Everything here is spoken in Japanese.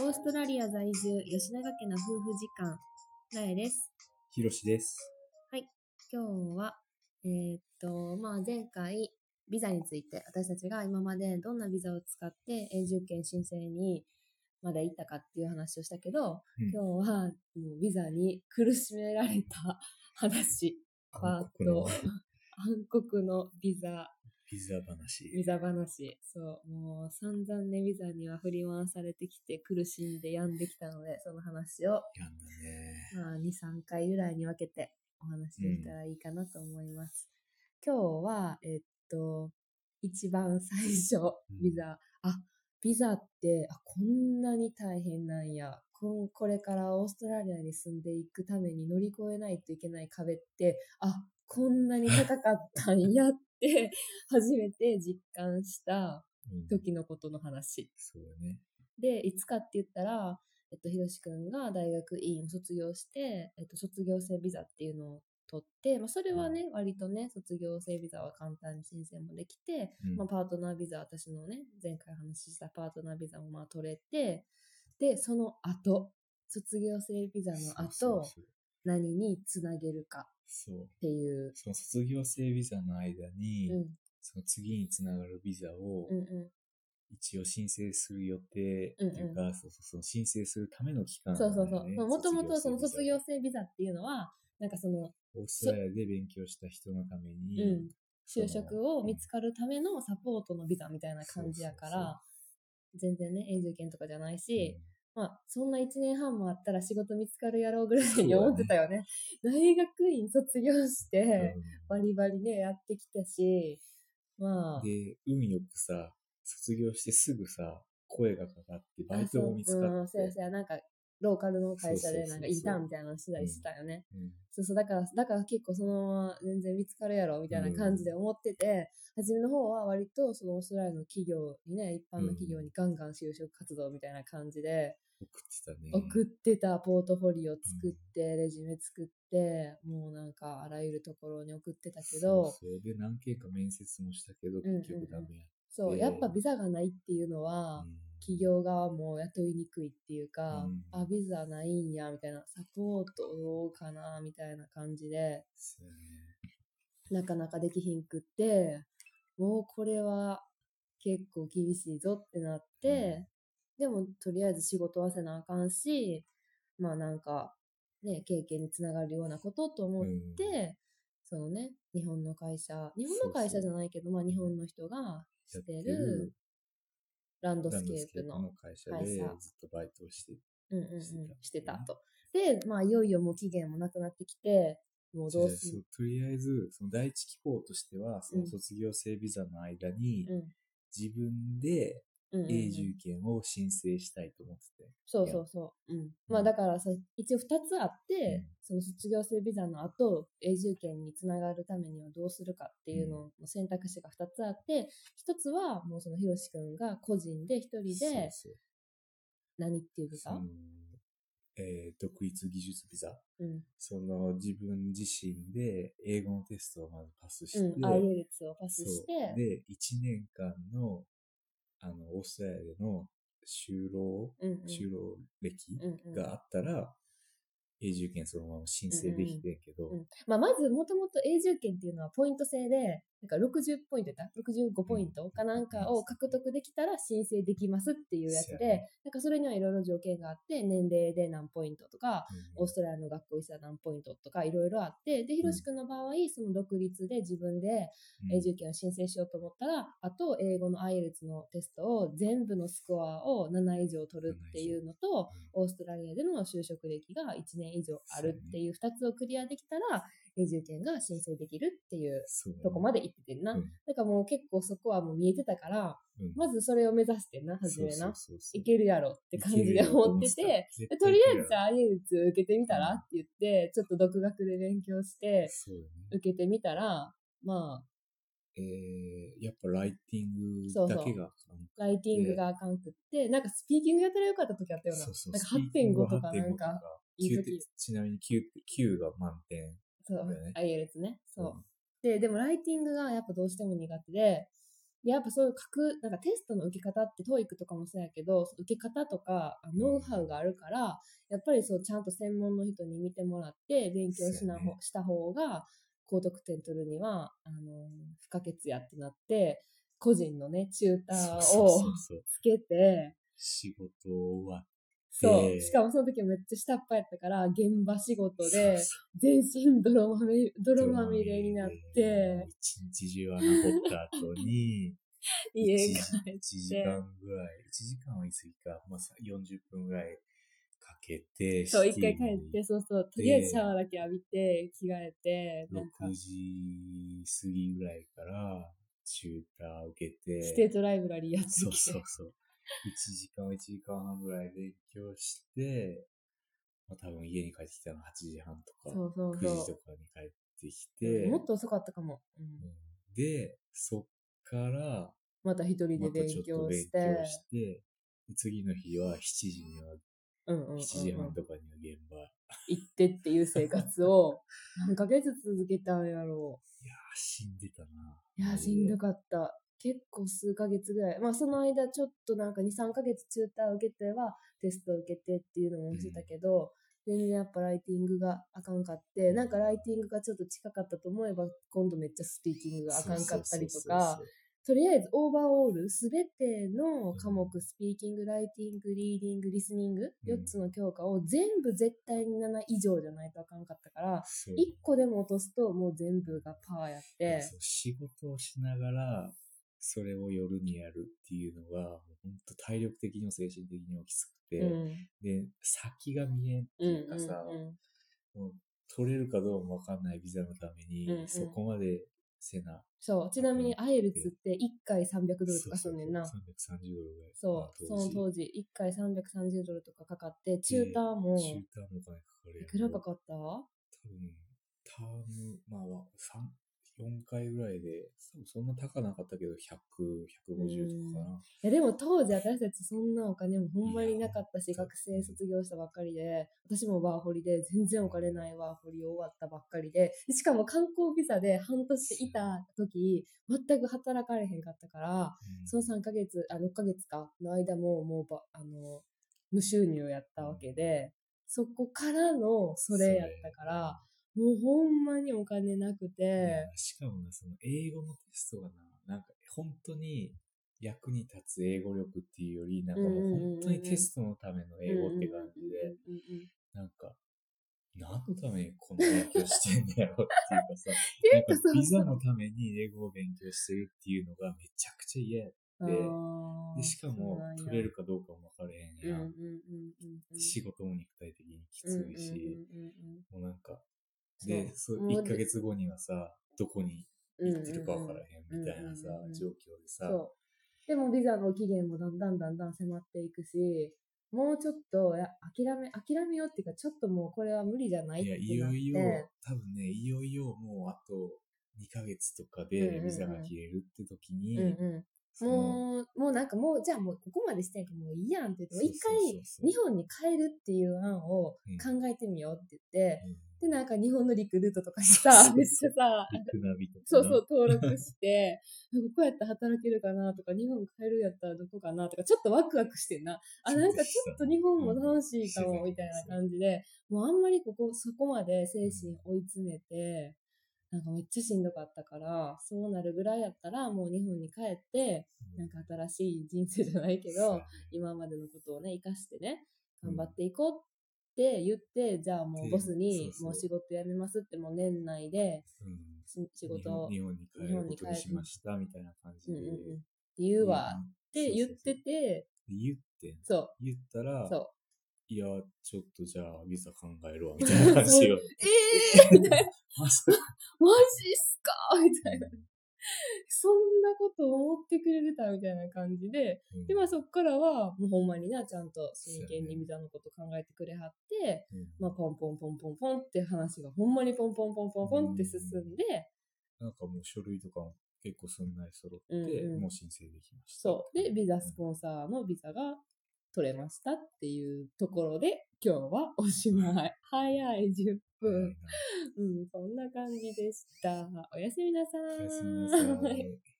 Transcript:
オーストラリア在住、吉永家の夫婦時間、ラエです。ひろしです。今日は、えーっと、まあ、前回、ビザについて、私たちが今までどんなビザを使って永住権申請にまで行ったかっていう話をしたけど、うん。今日はもうビザに苦しめられた話、パート、暗黒のビザ、ピザ話。ビザ話。そう、もう散々ね、ビザには振り回されてきて苦しんで病んできたので、その話を、やんだね。まあ、2、3回ぐらいに分けてお話できたらいいかなと思います。今日は、えっと、一番最初うん、ビザ、あ、ビザって、あ、こんなに大変なんや。こんこれからオーストラリアに住んでいくために乗り越えないといけない壁って、あ、こんなに高かったんやって、初めて実感したうん、時のことの話。そうだね。で、いつかって言ったら、えっと、ひろしくんが大学院を卒業して、えっと、卒業生ビザっていうのを取って、まあ、それはね、割とね、卒業生ビザは簡単に申請もできて、うんまあ、パートナービザ、私のね、前回話したパートナービザもまあ取れて、で、その後、卒業生ビザの後、何につなげるかそう。っていう。その卒業生ビザの間に、うん、その次につながるビザをうん、う一応申請する予定うんうんっていうか、そうそうその申請するための期間ん。そうそうそう。もともとその卒業生生ビザっていうのは、なんかその、オーストラリアで勉強した人のために、うん、就職を見つかるためのサポートのビザみたいな感じやから、全然ね、永住権とかじゃないし、まあ、そんな1年半もあったら仕事見つかるやろうぐらいに思ってたよね。大学院卒業して、バリバリね、やってきたし、まあ、で、運よくさ、卒業してすぐさ、声がかかって、バイトも見つかって。そうやそうや、なんか、ローカルの会社でそうそうそうそう。なんかインターンみたいなのしたりしたよね。うん。そうそう、だから、だから結構そのまま全然見つかるやろ、みたいな感じで思ってて、初めの方は割とそのオーストラリアの企業にね、一般の企業にガンガン就職活動みたいな感じで、送ってたね。送ってたポートフォリオ作って、レジュメ作って、もうなんかあらゆるところに送ってたけど、そうそうで、何件か面接もしたけど、んうんうん結局ダメやっそう、でやっぱビザがないっていうのは、うん企業側も雇いにくいっていうか、うん。あ、ビザないんや、みたいな、サポートどうかな、みたいな感じで、なかなかできひんくって、もうこれは結構厳しいぞってなって、でもとりあえず仕事はせなあかんし、まあなんか、ね、経験につながるようなことと思って、そのね、日本の会社、日本の会社じゃないけど、まあ日本の人がしてるランドスケープの会社でずっとバイトをしてうんうんうん、してしたと。で、まあ、いよいよもう期限もなくなってきて、もうどうすそうとりあえず、その第一機構としては、その卒業生ビザの間に、うん。自分で永住権を申請したいと思ってて。そうそうそう。うん。まあ、だからさ、一応二つあって、うんその卒業生ビザの後、永住権につながるためにはどうするかっていうのの選択肢が二つあって、一つはもうそのひろしくんが個人で一人で、何っていうビザ？そのえー独立技術ビザ？うん。その自分自身で英語のテストをまずパスして、うん。IELTS をパスして、で、1年間の、あの、オーストラリアでの就労、うんうん。就労歴うんうん。があったら、永住権そのまま申請できてんけど、うんまあ、まず、もともと永住権っていうのはポイント制で、なんか60ポイントだ ?65 ポイントかなんかを獲得できたら申請できますっていうやつでなんかそれにはいろいろ条件があって、年齢で何ポイントとか、うんオーストラリアの学校行ったら何ポイントとかいろいろあって、で、ひろしくんの場合、その独立で自分でうん。永住権を申請しようと思ったら、あと英語の IELTS のテストを全部のスコアを7以上取るっていうのと、オーストラリアでの就職歴が1年以上あるっていう2つをクリアできたら、永住権が申請できるっていうとこまで行っててんな。うんだからもう結構そこはもう見えてたから、うんまずそれを目指してんな、初めな。いけるやろって感じで思ってて、でとりあえずじゃあ IELTS 受けてみたらって言って、ちょっと独学で勉強して。受けてみたら、まあ、えー、やっぱライティングだけがライティングがあかんくって、なんかスピーキングやったらよかった時あったよな。そうそうなんかスピーキングは8.5とかなん8.5か、いい9時点ちなみに 9, 9が満点。そうだよね、IELTS ね。そう。うんで、でもライティングがやっぱどうしても苦手で、でやっぱそういう書く、なんかテストの受け方って TOEIC とかもそうやけど、受け方とかあノウハウがあるから、やっぱりそうちゃんと専門の人に見てもらって勉強しなした方が高得点取るにはあの不可欠やってなって、個人のね、チューターを。つけて、仕事終わっそう。でしかもその時めっちゃ下っ端やったから、現場仕事て、で全身泥まみ泥うまみれになって、一日中は残った後に、家1帰って。時間ぐらい、1時間は言い過ぎか、まあ、さ40分ぐらいかけて、そう、一回帰って、そうそう、とりあえずシャワーだけ浴びて、着替えて、なんか6、時過ぎぐらいから、チューター受けて、ステートライブラリーやってきて。そうそうそう。1時間、1時間半ぐらい勉強して、まあ、多分家に帰ってきたの8時半とか、そうそう9時とそかに帰ってきう。て、もっと遅かったかも。うんうんで、そっから、また一人で勉強して。強して、で次の日は7時には、うんうんうんうん7時半とかには現場。行ってっていう生活を 何ヶ月続けたんやろいやー、死んでたな。う。いや、しんどかった。結構数ヶ月ぐらい。まあその間ちょっとなんか2、3ヶ月チューター受けてはテスト受けてっていうのもしてたけど、全然やっぱライティングがあかんかって、なんかライティングがちょっと近かったと思えば今度めっちゃスピーキングがあかんかったりとか、とりあえずオーバーオール、すべての科目、スピーキング、ライティング、リーディング、リスニング、うん。4つの教科を全部絶対に7以上じゃないとあかんかったから、そう。1個でも落とすともう全部がパーやって、仕事をしながら、それを夜にやるっていうのが、本当体力的にも精神的にもきつくて、うん。で、先が見えんってうんいうかさ、うんうんもう取れるかどうかもわかんないビザのために、うんうんそこまでせな。そう、ちなみにアイルツって1回300ドルとかすんねんな。そうそうそう330ドルぐらい。そう、その当時。時、1回330ドルとかかかって、チューターも、チューターもお金かかるやんいくらかかった？多分、ターム、まあ、三4回ぐらいで、そんな高なかったけど、100、150とかかな。いやでも当時私たちそんなお金もほんまになかったし、学生卒業したばっかりで、私もワーホリで全然お金ないワーホリ終わったばっかりで、しかも観光ビザで半年いた時、全く働かれへんかったから、うん。その3ヶ月、あ、6ヶ月かの間ももうば、あの、無収入やったわけで、そこからのそれやったから、もうほんまにお金なくて、しかもね、その英語のテストがな、なんか本当に役に立つ英語力っていうより、なんかもう本当にテストのための英語って感じで、うんうんうんうんなんか、何のためにこの勉強してんだよっていうかさ、なんかビザのために英語を勉強してるっていうのがめちゃくちゃ嫌やあでーで、しかも取れるかどうかも分かれへんうんうんやん。うんうん。仕事も肉体的にきついし、うんうんうん。もうなんか、で、そう、もう1ヶ月後にはさ、どこにうん行ってるか分からへんみたいなさ状況でさ、そう。でもビザの期限もだんだんだんだん迫っていくし、もうちょっとや諦め、諦めようっていうか、ちょっともうこれは無理じゃないっいや、てなって。いよいよ、多分ね、いよいよもうあと2ヶ月とかでビザが切れるって時に、うんうん。そのもう、もうなんかもう、じゃあもうここまでしてんからもういいやんって言って、もう一回日本に帰るっていう案をうん考えてみようって言って、うんで、なんか日本のリクルートとかにさめっちゃさ。そうそう、登録して、ここやったら働けるかなとか、日本帰るやったらどこかなとか、ちょっとワクワクしてんな。あ、なんかちょっと日本も楽しいかも、みたいな感じで、もうあんまりここ、そこまで精神追い詰めて、なんかめっちゃしんどかったから、そうなるぐらいやったら、もう日本に帰って、なんか新しい人生じゃないけど、今までのことをね、生かしてね、頑張っていこうって言って、じゃあもうボスにもう仕事辞めますってもう年内で仕事を日本に帰ることにしましたみたいな感じで。言うわって言ってて、言ってんそ言ったらう、そいや、ちょっとじゃあビザ考えるわみたいな話を。う。えーみたいな。マジっすか？みたいな。そんなこと思ってくれてたみたいな感じで、うんで、まあそっからは、もうほんまにな、ちゃんと真剣にビザのこと考えてくれはって、うんまあポンポンポンポンポンって話がほんまにポンポンポンポンポンって進んで、なんかもう書類とかも結構すんなり揃って、うんうんもう申請できました。そう。で、ビザスポンサーのビザが取れましたっていうところで、今日はおしまい。早い10うん分。うん、そんな感じでした。おやすみなさーい。おやすみなさい。